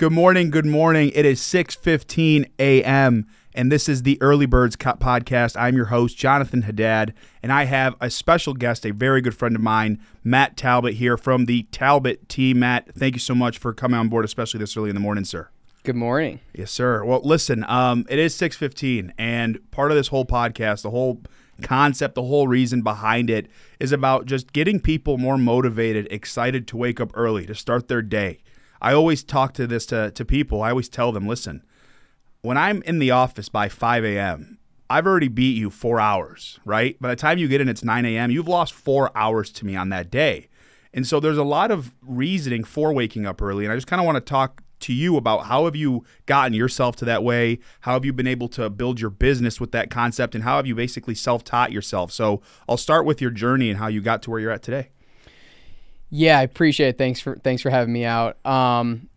Good morning. Good morning. It is 6:15 a.m. and this is the Early Birds podcast. I'm your host, Jonathan Haddad, and I have a special guest, a very good friend of mine, Matt Talbot here from the Talbot team. Matt, thank you so much for coming on board, especially this early in the morning, sir. Good morning. Yes, sir. Well, listen, um, it is 6:15 and part of this whole podcast, the whole concept, the whole reason behind it is about just getting people more motivated, excited to wake up early, to start their day. I always talk to this to, to people. I always tell them, listen, when I'm in the office by 5 a.m., I've already beat you four hours, right? By the time you get in, it's 9 a.m., you've lost four hours to me on that day. And so there's a lot of reasoning for waking up early. And I just kind of want to talk to you about how have you gotten yourself to that way? How have you been able to build your business with that concept? And how have you basically self taught yourself? So I'll start with your journey and how you got to where you're at today. Yeah, I appreciate it. Thanks for thanks for having me out. Um,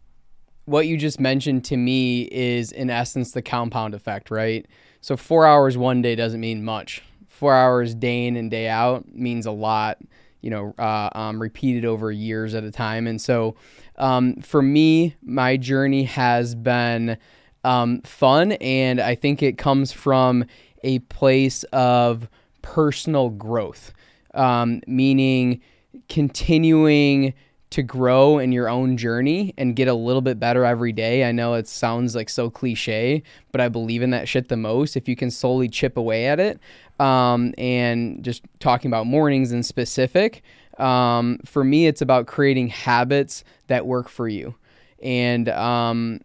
what you just mentioned to me is in essence the compound effect, right? So four hours one day doesn't mean much. Four hours day in and day out means a lot. You know, uh, um, repeated over years at a time. And so, um, for me, my journey has been um, fun, and I think it comes from a place of personal growth, um, meaning continuing to grow in your own journey and get a little bit better every day. I know it sounds like so cliche, but I believe in that shit the most. If you can slowly chip away at it, um, and just talking about mornings in specific, um, for me, it's about creating habits that work for you. And um,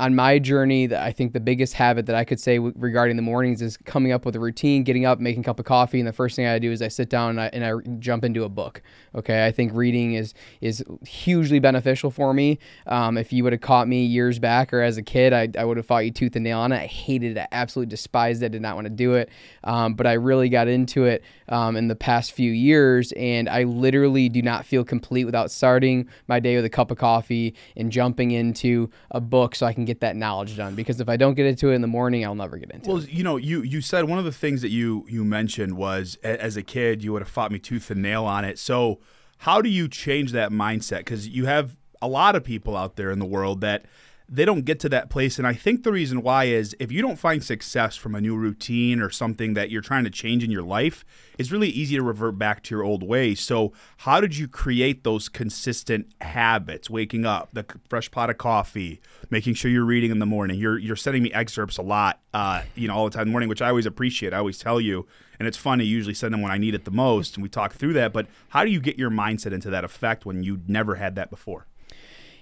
on my journey, that I think the biggest habit that I could say w- regarding the mornings is coming up with a routine, getting up, making a cup of coffee, and the first thing I do is I sit down and I, and I jump into a book. Okay, I think reading is is hugely beneficial for me. Um, if you would have caught me years back or as a kid, I, I would have fought you tooth and nail on it. I hated it, I absolutely despised it, I did not want to do it. Um, but I really got into it um, in the past few years, and I literally do not feel complete without starting my day with a cup of coffee and jumping into a book so I can get that knowledge done. Because if I don't get into it in the morning, I'll never get into Well, it. Well, you know, you you said one of the things that you you mentioned was a- as a kid you would have fought me tooth and nail on it. So how do you change that mindset? Because you have a lot of people out there in the world that they don't get to that place, and I think the reason why is if you don't find success from a new routine or something that you're trying to change in your life, it's really easy to revert back to your old ways. So how did you create those consistent habits? Waking up, the fresh pot of coffee, making sure you're reading in the morning. You're you're sending me excerpts a lot, uh, you know, all the time in the morning, which I always appreciate. I always tell you, and it's funny. Usually send them when I need it the most, and we talk through that. But how do you get your mindset into that effect when you never had that before?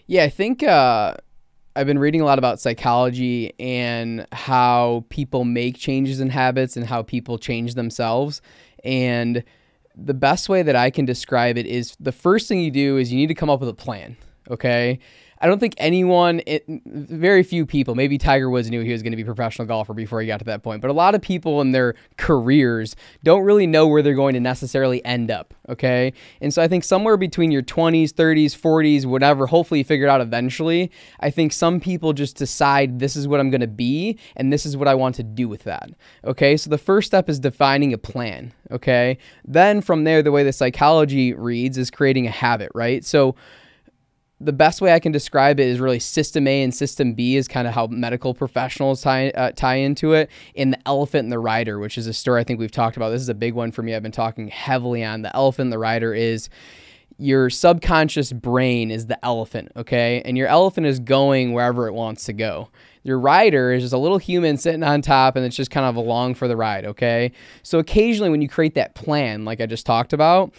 Yeah, I think uh, I've been reading a lot about psychology and how people make changes in habits and how people change themselves. And the best way that I can describe it is the first thing you do is you need to come up with a plan. Okay. I don't think anyone, it, very few people, maybe Tiger Woods knew he was going to be a professional golfer before he got to that point, but a lot of people in their careers don't really know where they're going to necessarily end up. Okay. And so I think somewhere between your 20s, 30s, 40s, whatever, hopefully you figure it out eventually. I think some people just decide this is what I'm going to be and this is what I want to do with that. Okay. So the first step is defining a plan. Okay. Then from there, the way the psychology reads is creating a habit, right? So, the best way I can describe it is really system A and system B is kind of how medical professionals tie, uh, tie into it. In the elephant and the rider, which is a story I think we've talked about. This is a big one for me. I've been talking heavily on. The elephant and the rider is your subconscious brain is the elephant, okay? And your elephant is going wherever it wants to go. Your rider is just a little human sitting on top and it's just kind of along for the ride, okay? So occasionally when you create that plan, like I just talked about,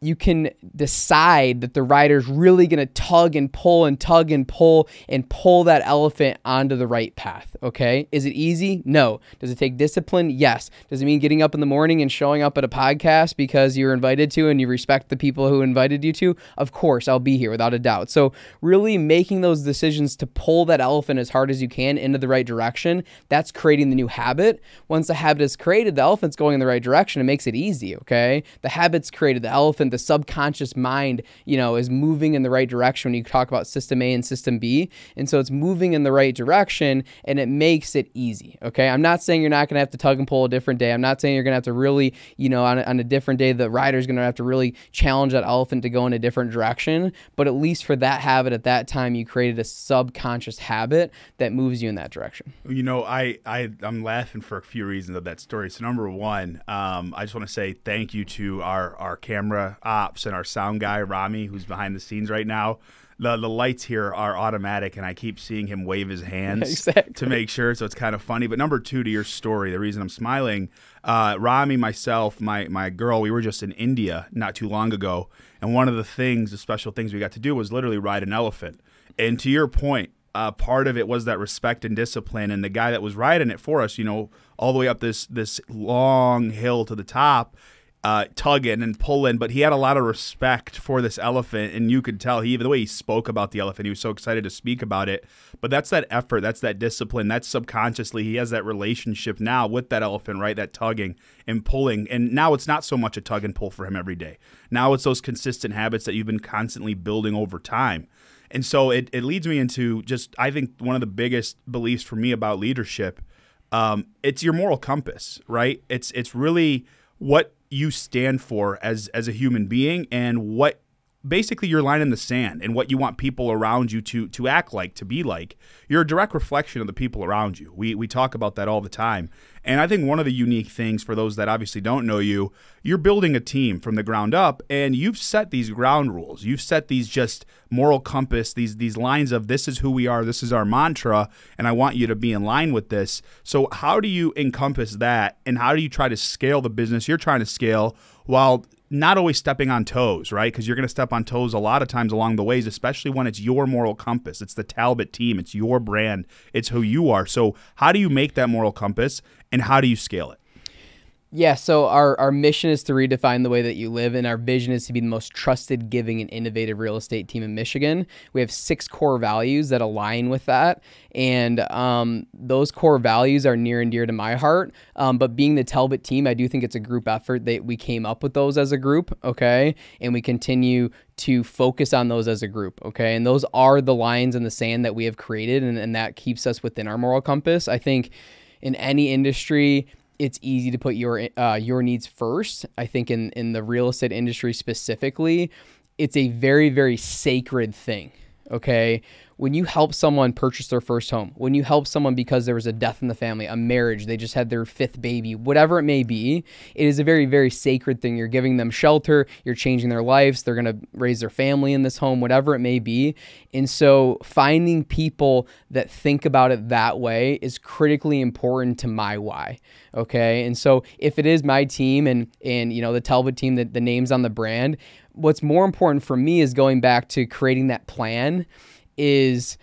you can decide that the rider's really going to tug and pull and tug and pull and pull that elephant onto the right path. Okay. Is it easy? No. Does it take discipline? Yes. Does it mean getting up in the morning and showing up at a podcast because you're invited to and you respect the people who invited you to? Of course, I'll be here without a doubt. So, really making those decisions to pull that elephant as hard as you can into the right direction, that's creating the new habit. Once the habit is created, the elephant's going in the right direction. It makes it easy. Okay. The habit's created, the elephant elephant, the subconscious mind, you know, is moving in the right direction when you talk about system A and system B. And so it's moving in the right direction and it makes it easy. Okay. I'm not saying you're not going to have to tug and pull a different day. I'm not saying you're going to have to really, you know, on a, on a different day, the rider's going to have to really challenge that elephant to go in a different direction. But at least for that habit at that time, you created a subconscious habit that moves you in that direction. You know, I, I, I'm laughing for a few reasons of that story. So, number one, um, I just want to say thank you to our, our camera ops and our sound guy, Rami, who's behind the scenes right now the the lights here are automatic, and I keep seeing him wave his hands exactly. to make sure. So it's kind of funny. But number two, to your story, the reason I'm smiling, uh, Rami, myself, my my girl, we were just in India not too long ago, and one of the things, the special things we got to do was literally ride an elephant. And to your point, uh, part of it was that respect and discipline. And the guy that was riding it for us, you know, all the way up this this long hill to the top, uh, tugging and pulling, but he had a lot of respect for this elephant, and you could tell he the way he spoke about the elephant, he was so excited to speak about it. But that's that effort, that's that discipline, that's subconsciously he has that relationship now with that elephant, right? That tugging and pulling, and now it's not so much a tug and pull for him every day. Now it's those consistent habits that you've been constantly building over time. And so it, it leads me into just I think one of the biggest beliefs for me about leadership. Um, it's your moral compass, right? It's it's really what you stand for as as a human being and what basically your line in the sand and what you want people around you to to act like to be like. You're a direct reflection of the people around you. We we talk about that all the time. And i think one of the unique things for those that obviously don't know you you're building a team from the ground up and you've set these ground rules. You've set these just moral compass these these lines of this is who we are this is our mantra and i want you to be in line with this. So how do you encompass that and how do you try to scale the business you're trying to scale while not always stepping on toes, right? Because you're going to step on toes a lot of times along the ways, especially when it's your moral compass. It's the Talbot team, it's your brand, it's who you are. So, how do you make that moral compass and how do you scale it? Yeah, so our, our mission is to redefine the way that you live, and our vision is to be the most trusted, giving, and innovative real estate team in Michigan. We have six core values that align with that, and um, those core values are near and dear to my heart. Um, but being the Talbot team, I do think it's a group effort that we came up with those as a group, okay? And we continue to focus on those as a group, okay? And those are the lines in the sand that we have created, and, and that keeps us within our moral compass. I think in any industry, it's easy to put your uh, your needs first. I think in in the real estate industry specifically, it's a very very sacred thing. Okay, when you help someone purchase their first home, when you help someone because there was a death in the family, a marriage, they just had their fifth baby, whatever it may be, it is a very, very sacred thing. You're giving them shelter, you're changing their lives, they're to raise their family in this home, whatever it may be. And so finding people that think about it that way is critically important to my why. Okay. And so if it is my team and, and you know, the Talbot team, the, the name's on the brand, what's more important for me is going back to creating that plan is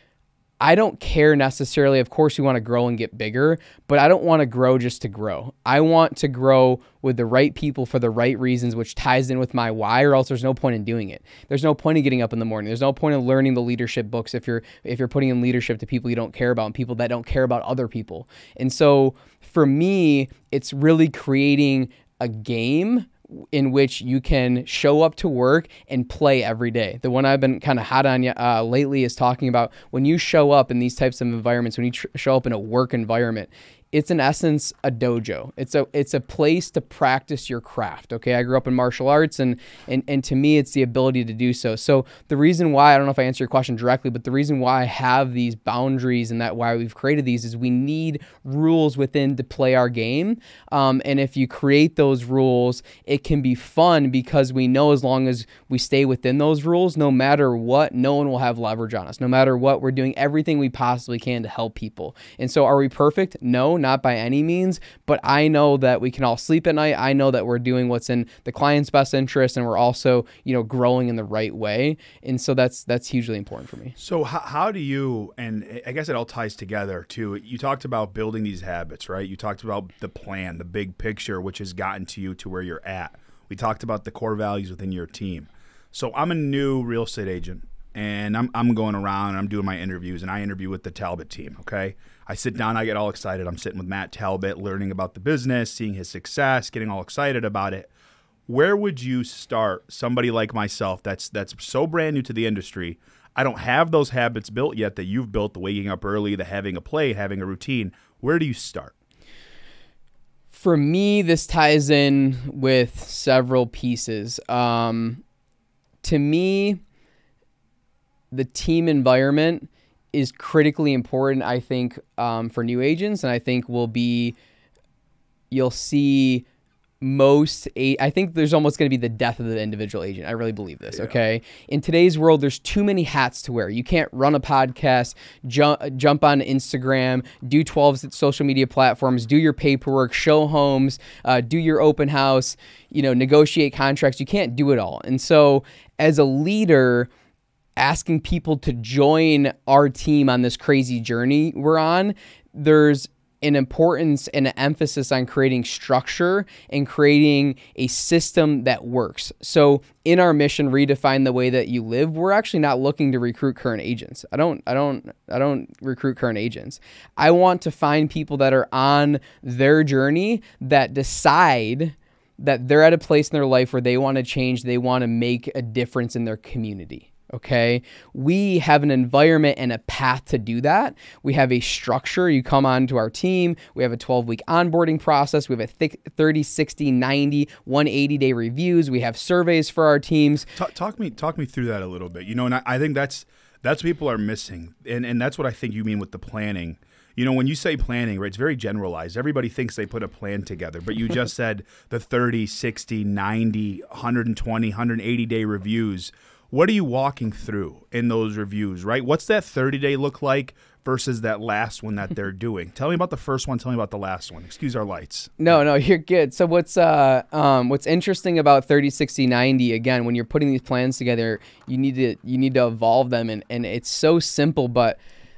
I don't care necessarily. Of course, we want to grow and get bigger, but I don't want to grow just to grow. I want to grow with the right people for the right reasons, which ties in with my why, or else there's no point in doing it. There's no point in getting up in the morning. There's no point in learning the leadership books if you're if you're putting in leadership to people you don't care about and people that don't care about other people. And so for me, it's really creating a game in which you can show up to work and play every day. The one I've been kind of hot on uh, lately is talking about when you show up in these types of environments, when you tr- show up in a work environment, it's in essence a dojo. It's a it's a place to practice your craft. Okay, I grew up in martial arts, and and and to me, it's the ability to do so. So the reason why I don't know if I answer your question directly, but the reason why I have these boundaries and that why we've created these is we need rules within to play our game. Um, and if you create those rules, it can be fun because we know as long as we stay within those rules, no matter what, no one will have leverage on us. No matter what, we're doing everything we possibly can to help people. And so, are we perfect? No not by any means, but I know that we can all sleep at night. I know that we're doing what's in the client's best interest and we're also, you know, growing in the right way. And so that's that's hugely important for me. So how, how do you and I guess it all ties together too. You talked about building these habits, right? You talked about the plan, the big picture which has gotten to you to where you're at. We talked about the core values within your team. So I'm a new real estate agent and I'm, I'm going around and I'm doing my interviews and I interview with the Talbot team, okay? I sit down, I get all excited. I'm sitting with Matt Talbot, learning about the business, seeing his success, getting all excited about it. where would you start somebody like myself that's that's so brand new to the industry? I don't have those habits built yet that you've built the waking up early, the having a play, having a routine. Where do you start? For me, this ties in with several pieces. Um, to me, the team environment is critically important, I think, um, for new agents, and I think will be, you'll see most I think there's almost going to be the death of the individual agent. I really believe this. Yeah. Okay, in today's world, there's too many hats to wear. You can't run a podcast, jump jump on Instagram, do 12 social media platforms, do your paperwork, show homes, uh, do your open house, you know, negotiate contracts. You can't do it all. And so, as a leader asking people to join our team on this crazy journey we're on, there's an importance and an emphasis on creating structure and creating a system that works. So in our mission redefine the way that you live, we're actually not looking to recruit current agents. I don't I don't I don't recruit current agents. I want to find people that are on their journey that decide that they're at a place in their life where they want to change, they want to make a difference in their community. Okay. We have an environment and a path to do that. We have a structure. You come onto our team. We have a 12 week onboarding process. We have a 30, 60, 90, 180 day reviews. We have surveys for our teams. Talk, talk me, talk me through that a little bit. You know, and I, I think that's, that's what people are missing. And, and that's what I think you mean with the planning. You know, when you say planning, right, it's very generalized. Everybody thinks they put a plan together, but you just said the 30, 60, 90, 120, 180 day reviews what are you walking through in those reviews, right? What's that 30 day look like versus that last one that they're doing? tell me about the first one, tell me about the last one. Excuse our lights. No, no, you're good. So what's uh um what's interesting about 30 60 90 again, when you're putting these plans together, you need to you need to evolve them and and it's so simple but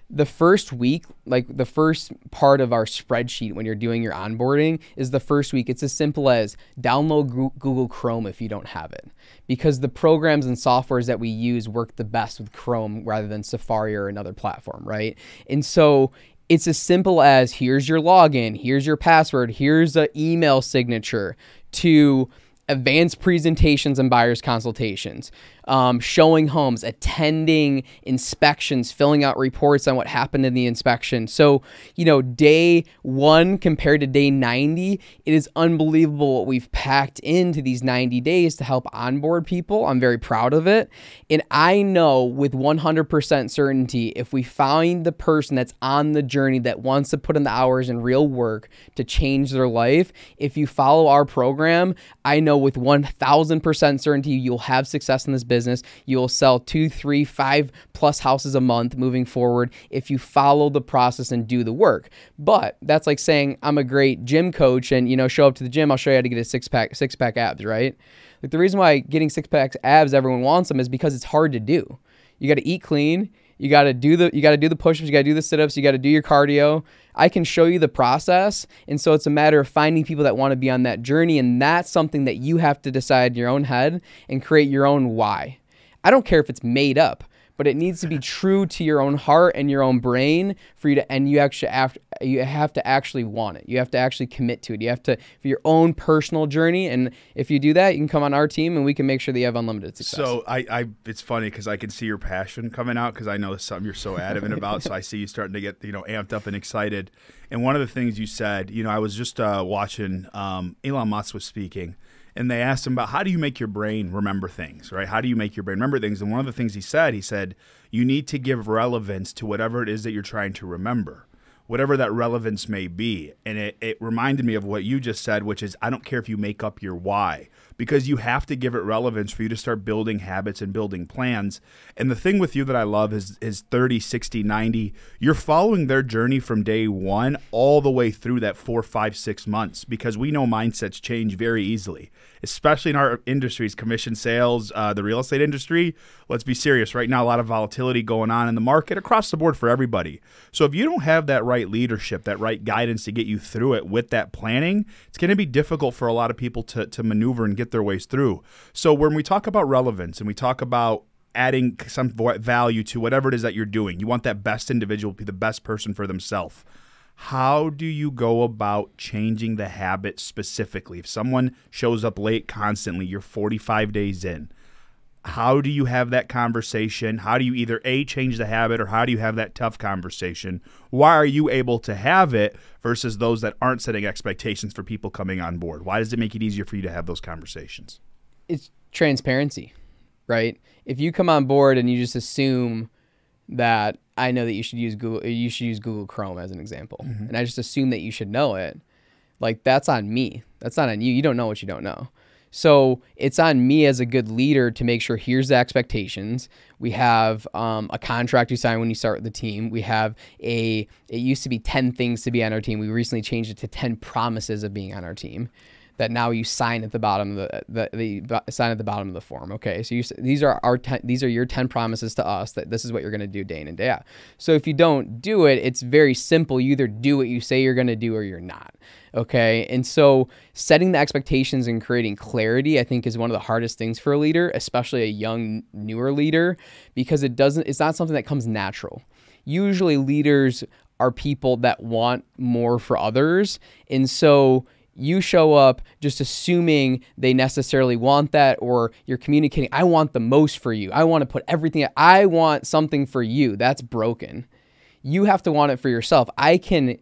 the first week, like the first part of our spreadsheet when you're doing your onboarding, is the first week. It's as simple as download Google Chrome if you don't have it, because the programs and softwares that we use work the best with Chrome rather than Safari or another platform, right? And so it's as simple as here's your login, here's your password, here's an email signature to advanced presentations and buyer's consultations um, showing homes, attending inspections, filling out reports on what happened in the inspection. So, you know, day one compared to day 90, it is unbelievable what we've packed into these 90 days to help onboard people. I'm very proud of it. And I know with 100% certainty, if we find the person that's on the journey that wants to put in the hours and real work to change their life, if you follow our program, I know with 1000% certainty you'll have success in this business business. You'll sell two, three, five plus houses a month moving forward if you follow the process and do the work. But that's like saying I'm a great gym coach and you know show up to the gym. I'll show you how to get a six pack six pack abs, right? Like the reason why getting six pack abs everyone wants them is because it's hard to do. You got to eat clean. You got to do the you got to do the push-ups, you got to do the sit-ups, you got to do your cardio. I can show you the process, and so it's a matter of finding people that want to be on that journey and that's something that you have to decide in your own head and create your own why. I don't care if it's made up but it needs to be true to your own heart and your own brain for you to and you actually have, you have to actually want it. You have to actually commit to it. You have to for your own personal journey. And if you do that you can come on our team and we can make sure that you have unlimited success. So i, I it's funny because i can see your passion coming out because i know it's something you're so adamant about. So i see you starting to get you know amped up and excited. And one of the things you said you know i was just uh, watching um, elon musk was speaking and they asked him about how do you make your brain remember things, right? How do you make your brain remember things? And one of the things he said, he said, you need to give relevance to whatever it is that you're trying to remember, whatever that relevance may be. And it, it reminded me of what you just said, which is I don't care if you make up your why because you have to give it relevance for you to start building habits and building plans. And the thing with you that I love is is 30, 60, 90. You're following their journey from day one all the way through that four, five, six months because we know mindsets change very easily, especially in our industries, commission sales, uh, the real estate industry. Let's be serious. Right now, a lot of volatility going on in the market across the board for everybody. So if you don't have that right leadership, that right guidance to get you through it with that planning, it's going to be difficult for a lot of people to, to maneuver and get get their ways through. So when we talk about relevance and we talk about adding some value to whatever it is that you're doing, you want that best individual to be the best person for themselves. How do you go about changing the habit specifically? If someone shows up late constantly, you're 45 days in. How do you have that conversation? How do you either A, change the habit, or how do you have that tough conversation? Why are you able to have it versus those that aren't setting expectations for people coming on board? Why does it make it easier for you to have those conversations? It's transparency, right? If you come on board and you just assume that I know that you should use Google, you should use Google Chrome as an example, mm-hmm. and I just assume that you should know it, like that's on me. That's not on you. You don't know what you don't know. So it's on me as a good leader to make sure here's the expectations. We have um, a contract you sign when you start with the team. We have a, it used to be 10 things to be on our team. We recently changed it to 10 promises of being on our team that now you sign at the bottom of the, the, the sign at the bottom of the form. Okay, so you, these are our ten, these are your ten promises to us that this is what you're going to do day in and day out. So if you don't do it, it's very simple. You either do what you say you're going to do or you're not. Okay, and so setting the expectations and creating clarity, I think, is one of the hardest things for a leader, especially a young newer leader, because it doesn't. It's not something that comes natural. Usually, leaders are people that want more for others, and so you show up just assuming they necessarily want that or you're communicating i want the most for you. I want to put everything i want something for you. That's broken. You have to want it for yourself. I can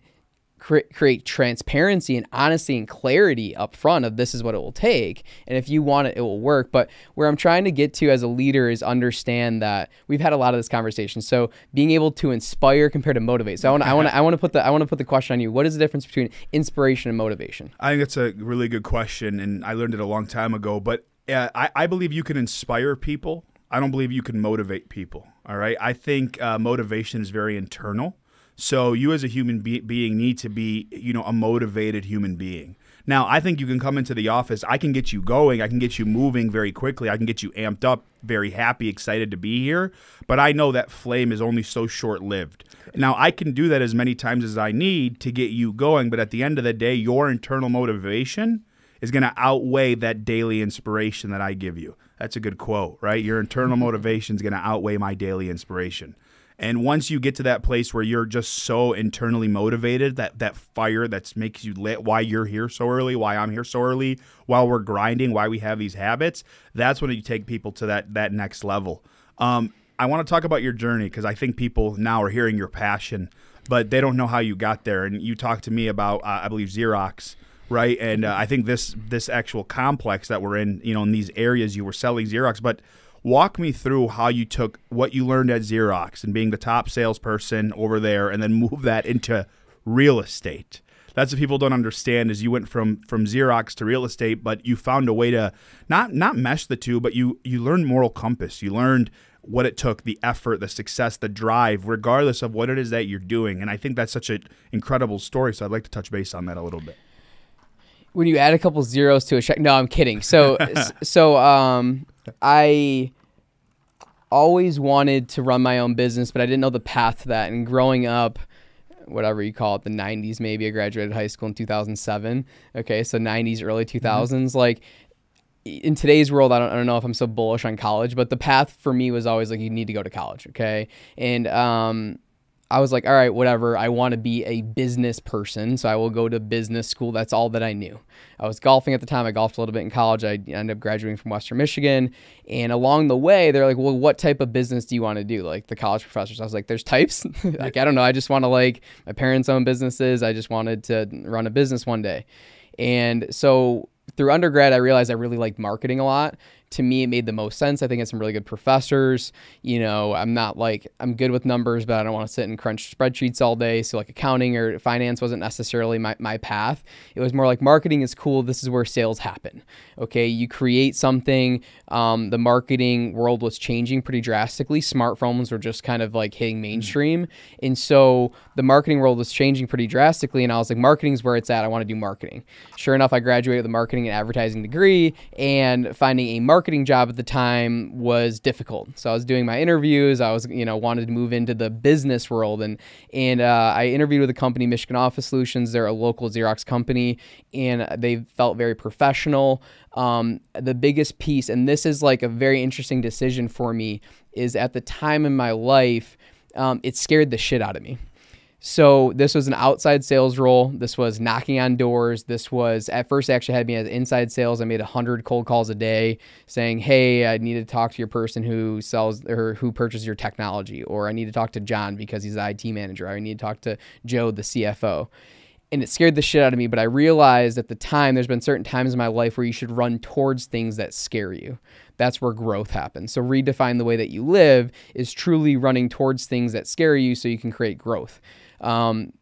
cre- create transparency and honesty and clarity up front of this is what it will take. And if you want it, it will work. But where I'm trying to get to as a leader is understand that we've had a lot of this conversation. So being able to inspire compared to motivate. So I want I want I want to put the I want to put the question on you. What is the difference between inspiration and motivation? I think that's a really good question, and I learned it a long time ago. But uh, I, I believe you can inspire people. I don't believe you can motivate people. All right. I think uh, motivation is very internal. So you as a human be- being need to be, you know, a motivated human being. Now, I think you can come into the office. I can get you going. I can get you moving very quickly. I can get you amped up, very happy, excited to be here. But I know that flame is only so short lived. Now, I can do that as many times as I need to get you going. But at the end of the day, your internal motivation is going to outweigh that daily inspiration that I give you. That's a good quote, right? Your internal motivation is going to outweigh my daily inspiration. And once you get to that place where you're just so internally motivated, that that fire that makes you lit, why you're here so early, why I'm here so early, while we're grinding, why we have these habits, that's when you take people to that that next level. Um, I want to talk about your journey because I think people now are hearing your passion, but they don't know how you got there. And you talked to me about, uh, I believe, Xerox right? And uh, I think this this actual complex that we're in, you know, in these areas, you were selling Xerox, but Walk me through how you took what you learned at Xerox and being the top salesperson over there, and then move that into real estate. That's what people don't understand is you went from from Xerox to real estate, but you found a way to not not mesh the two, but you you learned moral compass. You learned what it took, the effort, the success, the drive, regardless of what it is that you're doing. And I think that's such an incredible story. So I'd like to touch base on that a little bit. When you add a couple zeros to a check, no, I'm kidding. So so um, I always wanted to run my own business, but I didn't know the path to that. And growing up, whatever you call it, the 90s, maybe I graduated high school in 2007. Okay, so 90s, early 2000s. Mm-hmm. Like in today's world, I don't, I don't know if I'm so bullish on college, but the path for me was always like, you need to go to college. Okay. And, um, I was like, all right, whatever. I want to be a business person, so I will go to business school. That's all that I knew. I was golfing at the time. I golfed a little bit in college. I ended up graduating from Western Michigan. And along the way, they're like, well, what type of business do you want to do? Like the college professors. I was like, there's types. like, I don't know. I just want to like, my parents own businesses. I just wanted to run a business one day. And so through undergrad, I realized I really liked marketing a lot to me it made the most sense. I think it's some really good professors. You know, I'm not like I'm good with numbers, but I don't want to sit and crunch spreadsheets all day. So like accounting or finance wasn't necessarily my, my path. It was more like marketing is cool. This is where sales happen. Okay. You create something. Um, the marketing world was changing pretty drastically. Smartphones were just kind of like hitting mainstream. And so the marketing world was changing pretty drastically. And I was like, marketing's where it's at. I want to do marketing. Sure enough, I graduated with a marketing and advertising degree and finding a marketing marketing job at the time was difficult. So I was doing my interviews. I was, you know, wanted to move into the business world, and and uh, I interviewed with a company, Michigan Office Solutions. They're a local Xerox company, and they felt very professional. Um, the biggest piece, and this is like a very interesting decision for me, is at the time in my life, um, it scared the shit out of me. So this was an outside sales role. This was knocking on doors. This was at first actually had me as inside sales. I made hundred cold calls a day, saying, "Hey, I need to talk to your person who sells or who purchases your technology, or I need to talk to John because he's the IT manager. I need to talk to Joe, the CFO." And it scared the shit out of me. But I realized at the time, there's been certain times in my life where you should run towards things that scare you that's where growth happens. So redefine the way that you live is truly running towards things that scare you so you can create growth. Um,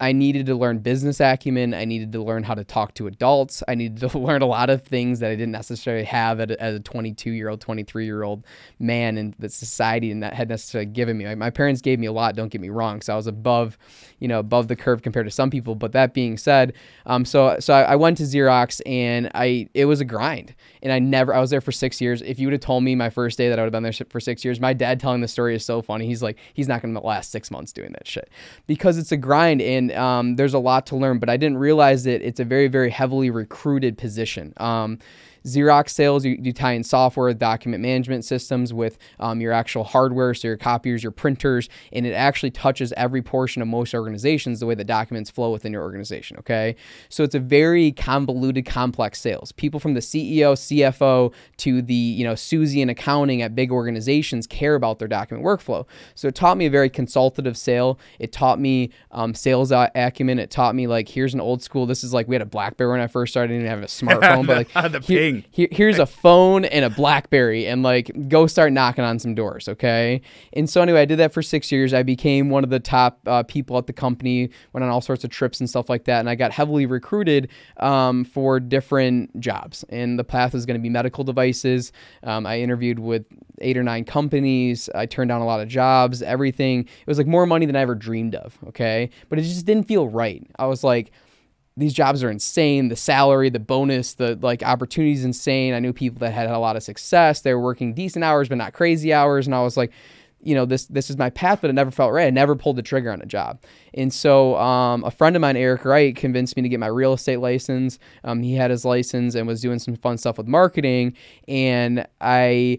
I needed to learn business acumen. I needed to learn how to talk to adults. I needed to learn a lot of things that I didn't necessarily have as a 22 year old, 23 year old man in the society and that had necessarily given me. My parents gave me a lot. Don't get me wrong. So I was above, you know, above the curve compared to some people. But that being said, um, so so I, went to Xerox and I it was a grind. And I never I was there for six years. If you would have told me my first day that I would have been there for six years, my dad telling the story is so funny. He's like he's not going to last six months doing that shit because it's a grind and um, there's a lot to learn, but I didn't realize that it's a very, very heavily recruited position. Um, Xerox sales, you, you tie in software, document management systems with um, your actual hardware, so your copiers, your printers, and it actually touches every portion of most organizations the way the documents flow within your organization. Okay. So it's a very convoluted, complex sales. People from the CEO, CFO to the, you know, Susie in accounting at big organizations care about their document workflow. So it taught me a very consultative sale. It taught me um, sales acumen. It taught me like, here's an old school. This is like, we had a Blackberry when I first started. I didn't even have a smartphone, but like, the here, Here, here's a phone and a Blackberry, and like go start knocking on some doors, okay? And so anyway, I did that for six years. I became one of the top uh, people at the company. Went on all sorts of trips and stuff like that, and I got heavily recruited um, for different jobs. And the path was going to be medical devices. Um, I interviewed with eight or nine companies. I turned down a lot of jobs. Everything. It was like more money than I ever dreamed of. Okay, but it just didn't feel right. I was like these jobs are insane. The salary, the bonus, the like opportunities insane. I knew people that had, a lot of success. They were working decent hours, but not crazy hours. And I was like, you know, this this is my path, but it never felt right. I never pulled the trigger on a job. And so um, a friend of mine, Eric Wright, convinced me to get my real estate license. Um, he had his license and was doing some fun stuff with marketing. And I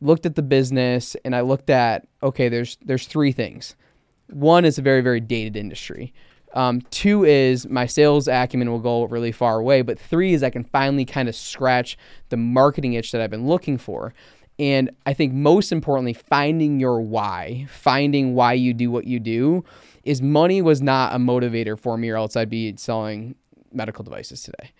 looked at the business and I looked at, okay, there's there's three things. One is a very, very dated industry. Um, two is my sales acumen will go really far away. But three is I can finally kind of scratch the marketing itch that I've been looking for. And I think most importantly, finding your why, finding why you do what you do, is money was not a motivator for me, or else I'd be selling medical devices today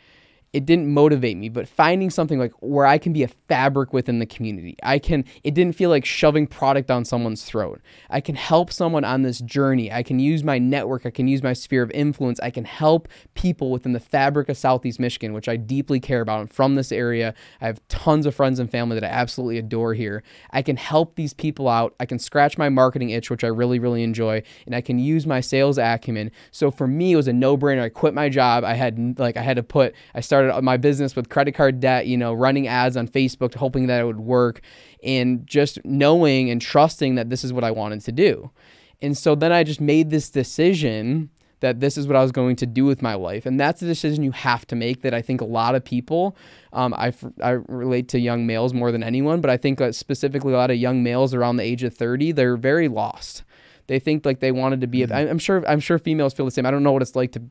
it didn't motivate me, but finding something like where I can be a fabric within the community. I can it didn't feel like shoving product down someone's throat. I can help someone on this journey. I can use my network, I can use my sphere of influence. I can help people within the fabric of Southeast Michigan, which I deeply care about. I'm from this area. I have tons of friends and family that I absolutely adore here. I can help these people out. I can scratch my marketing itch, which I really really enjoy, and I can use my sales acumen. So for me it was a no-brainer. I quit my job. I had like I had to put I started started my business with credit card debt, you know, running ads on Facebook, hoping that it would work, and just knowing and trusting that this is what I wanted to do. And so then I just made this decision that this is what I was going to do with my life. And that's a decision you have to make that I think a lot of people, um, I, I relate to young males more than anyone, but I think specifically a lot of young males around the age of 30, they're very lost. They think like they wanted to be. Mm-hmm. A, I'm sure. I'm sure females feel the same. I don't know what it's like to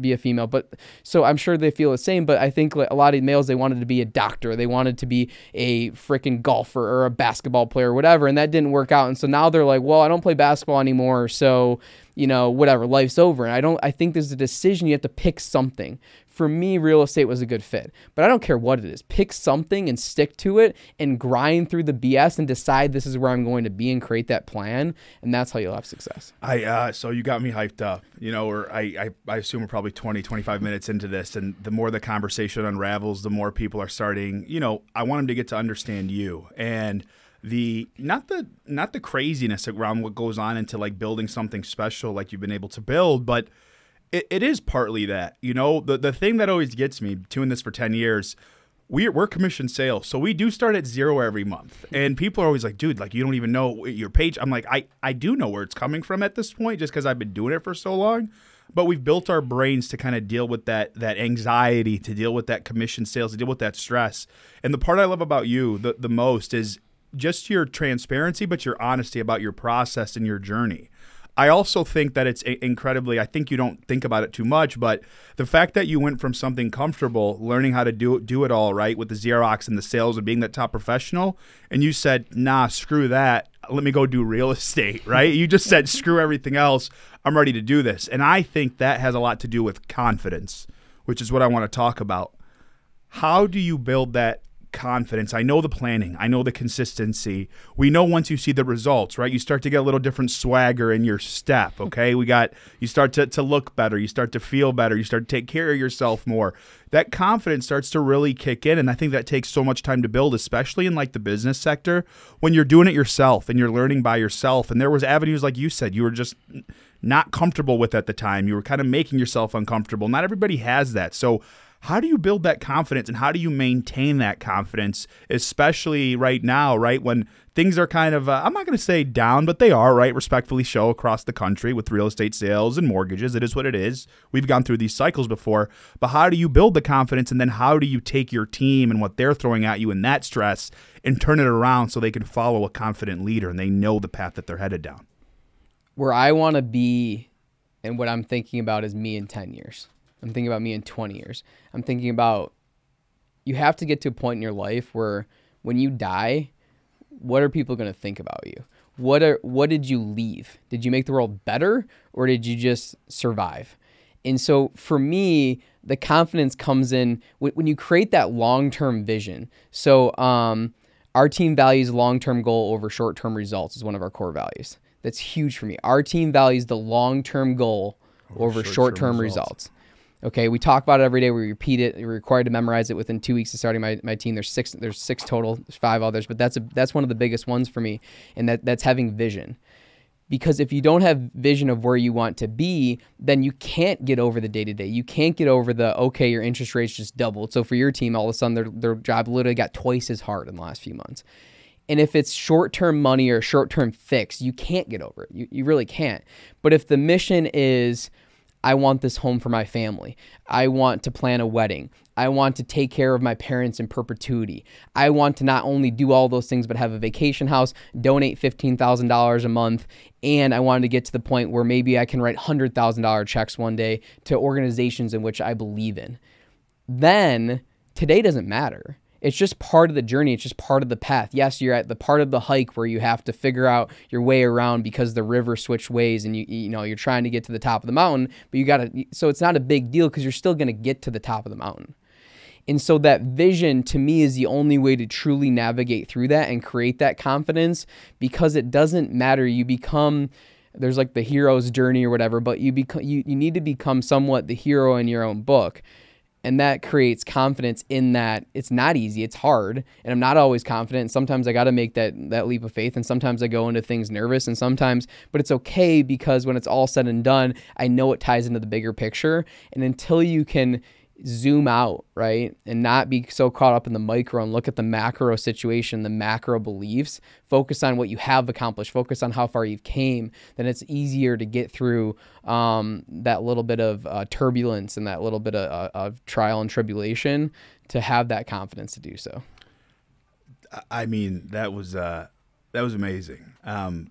be a female, but so I'm sure they feel the same. But I think like a lot of males they wanted to be a doctor. They wanted to be a freaking golfer or a basketball player or whatever, and that didn't work out. And so now they're like, well, I don't play basketball anymore, so you know, whatever, life's over. And I don't I think there's a decision you have to pick something for me, real estate was a good fit. But I don't care what it is. Pick something and stick to it and grind through the BS and decide this is where I'm going to be and create that plan. And that's how you'll have success. I uh, so you got me hyped up. You know, or I, I, I assume we're probably 20, 25 minutes into this. And the more the conversation unravels, the more people are starting, you know, I want them to get to understand you. And the not the not the craziness around what goes on into like building something special like you've been able to build, but it, it is partly that. You know, the the thing that always gets me doing this for ten years. We're, we're commission sales, so we do start at zero every month. And people are always like, dude, like you don't even know your page. I'm like, I, I do know where it's coming from at this point just because I've been doing it for so long but we've built our brains to kind of deal with that that anxiety, to deal with that commission sales, to deal with that stress. And the part I love about you the, the most is just your transparency, but your honesty about your process and your journey. I also think that it's incredibly, I think you don't think about it too much, but the fact that you went from something comfortable, learning how to do, do it all, right, with the Xerox and the sales and being that top professional, and you said, nah, screw that. Let me go do real estate, right? you just said, screw everything else. I'm ready to do this. And I think that has a lot to do with confidence, which is what I want to talk about. How do you build that confidence. I know the planning. I know the consistency. We know once you see the results, right? You start to get a little different swagger in your step. Okay. we got, you start to, to look better. You start to feel better. You start to take care of yourself more. That confidence starts to really kick in. And I think that takes so much time to build, especially in like the business sector when you're doing it yourself and you're learning by yourself. And there was avenues, like you said, you were just not comfortable with at the time. You were kind of making yourself uncomfortable. Not everybody has that. So, how do you build that confidence and how do you maintain that confidence, especially right now, right? When things are kind of, uh, I'm not going to say down, but they are, right? Respectfully show across the country with real estate sales and mortgages. It is what it is. We've gone through these cycles before. But how do you build the confidence and then how do you take your team and what they're throwing at you in that stress and turn it around so they can follow a confident leader and they know the path that they're headed down? Where I want to be and what I'm thinking about is me in 10 years. I'm thinking about me in 20 years. I'm thinking about you have to get to a point in your life where when you die, what are people going to think about you? What are what did you leave? Did you make the world better or did you just survive? And so for me, the confidence comes in when you create that long-term vision. So um, our team values long-term goal over short-term results is one of our core values. That's huge for me. Our team values the long-term goal over, over short-term, short-term results. results. Okay, we talk about it every day. We repeat it. We're required to memorize it within two weeks of starting my, my team. There's six. There's six total. There's five others, but that's a that's one of the biggest ones for me, and that that's having vision. Because if you don't have vision of where you want to be, then you can't get over the day to day. You can't get over the okay, your interest rates just doubled. So for your team, all of a sudden their their job literally got twice as hard in the last few months. And if it's short term money or short term fix, you can't get over it. You, you really can't. But if the mission is I want this home for my family. I want to plan a wedding. I want to take care of my parents in perpetuity. I want to not only do all those things, but have a vacation house, donate $15,000 a month. And I wanted to get to the point where maybe I can write $100,000 checks one day to organizations in which I believe in. Then today doesn't matter it's just part of the journey. It's just part of the path. Yes, you're at the part of the hike where you have to figure out your way around because the river switched ways and you you know you're trying to get to the top of the mountain, but you got to so it's not a big deal because you're still going to get to the top of the mountain. And so that vision to me is the only way to truly navigate through that and create that confidence because it doesn't matter you become there's like the hero's journey or whatever, but you become you, you need to become somewhat the hero in your own book and that creates confidence in that it's not easy it's hard and i'm not always confident. Sometimes i got to make that that leap of faith and sometimes i go into things nervous and sometimes but it's okay because when it's all said and done i know it ties into the bigger picture. And until you can zoom out, right? And not be so caught up in the micro and look at the macro situation, the macro beliefs. Focus on what you have accomplished, focus on how far you've came, then it's easier to get through um, that little bit of uh, turbulence and that little bit of, uh, of trial and tribulation to have that confidence to do so. I mean, that was uh, that was amazing. Um,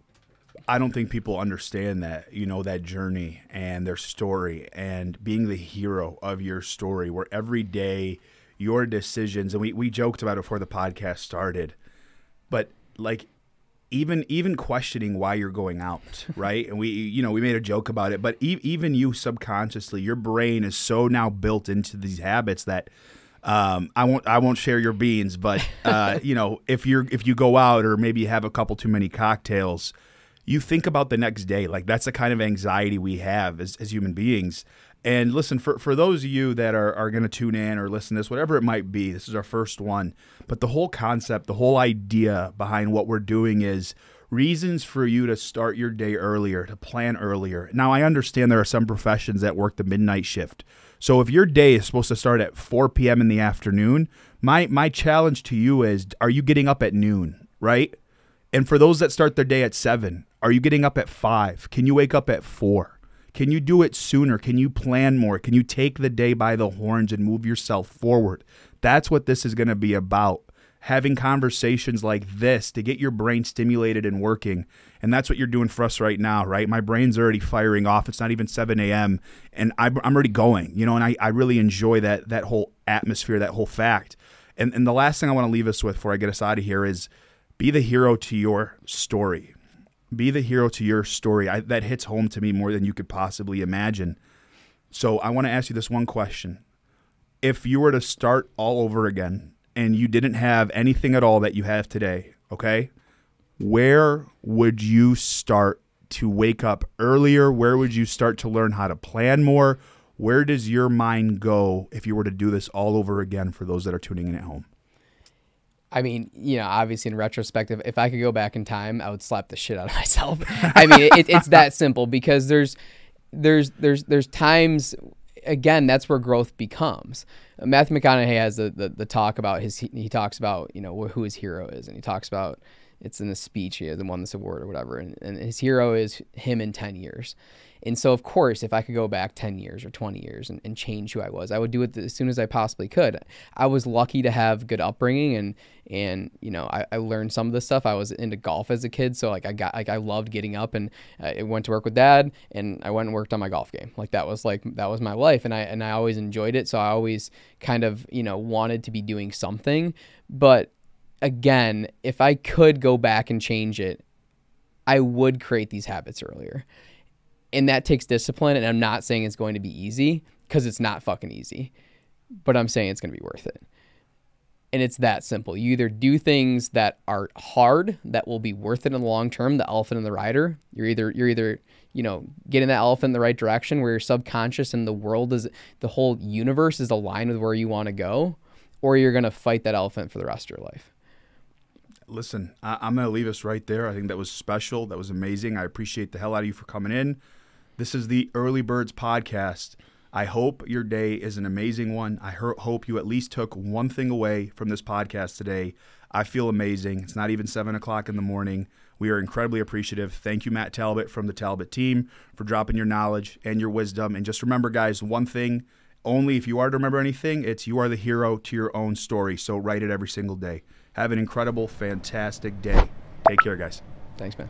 I don't think people understand that, you know, that journey and their story and being the hero of your story, where every day your decisions, and we, we joked about it before the podcast started, but like even even questioning why you're going out, right? and we you know we made a joke about it, but e- even you subconsciously, your brain is so now built into these habits that um, I won't I won't share your beans, but uh, you know if you're if you go out or maybe you have a couple too many cocktails you think about the next day. Like that's the kind of anxiety we have as, as human beings. And listen, for, for those of you that are, are going to tune in or listen to this, whatever it might be, this is our first one. But the whole concept, the whole idea behind what we're doing is reasons for you to start your day earlier, to plan earlier. Now, I understand there are some professions that work the midnight shift. So if your day is supposed to start at 4 p.m. in the afternoon, my, my challenge to you is are you getting up at noon, right? And for those that start their day at 7, are you getting up at five? Can you wake up at four? Can you do it sooner? Can you plan more? Can you take the day by the horns and move yourself forward? That's what this is going to be about. having conversations like this to get your brain stimulated and working. And that's what you're doing for us right now, right? My brain's already firing off. It's not even 7 a.m. and I'm already going, you know, and I, I really enjoy that, that whole atmosphere, that whole fact. And, and the last thing I want to leave us with before I get us out of here is be the hero to your story. Be the hero to your story. I, that hits home to me more than you could possibly imagine. So I want to ask you this one question. If you were to start all over again and you didn't have anything at all that you have today, okay? Where would you start to wake up earlier? Where would you start to learn how to plan more? Where does your mind go if you were to do this all over again for those that are tuning in at home? I mean, you know, obviously in retrospective, if I could go back in time, I would slap the shit out of myself. I mean, it, it's that simple because there's, there's, there's, there's times, again, that's where growth becomes. Matthew McConaughey has the, the, the talk about his, he talks about, you know, who his hero is. And he talks about, it's in the speech, he has won this award or whatever. And, and his hero is him in 10 years. And so, of course, if I could go back 10 years or 20 years and, and, change who I was, I would do it as soon as I possibly could. I was lucky to have good upbringing and, and you know, I, I learned some of this stuff. I was into golf as a kid. So, like, I got, like, I loved getting up and I went to work with dad and I went and worked on my golf game. Like, that was like, that was my life. And I, and I always enjoyed it. So, I always kind of, you know, wanted to be doing something. But again, if I could go back and change it, I would create these habits earlier and that takes discipline. And I'm not saying it's going to be easy because it's not fucking easy, but I'm saying it's going to be worth it. And it's that simple. You either do things that are hard that will be worth it in the long term, the elephant and the rider. You're either you're either, you know, getting that elephant in the right direction where your subconscious and the world is the whole universe is aligned with where you want to go, or you're gonna fight that elephant for the rest of your life. Listen, I, I'm gonna leave us right there. I think that was special. That was amazing. I appreciate the hell out of you for coming in. This is the Early Birds podcast. I hope your day is an amazing one. I hope you at least took one thing away from this podcast today. I feel amazing. It's not even seven o'clock in the morning. We are incredibly appreciative. Thank you, Matt Talbot from the Talbot team, for dropping your knowledge and your wisdom. And just remember, guys, one thing only if you are to remember anything, it's you are the hero to your own story. So write it every single day. Have an incredible, fantastic day. Take care, guys. Thanks, man.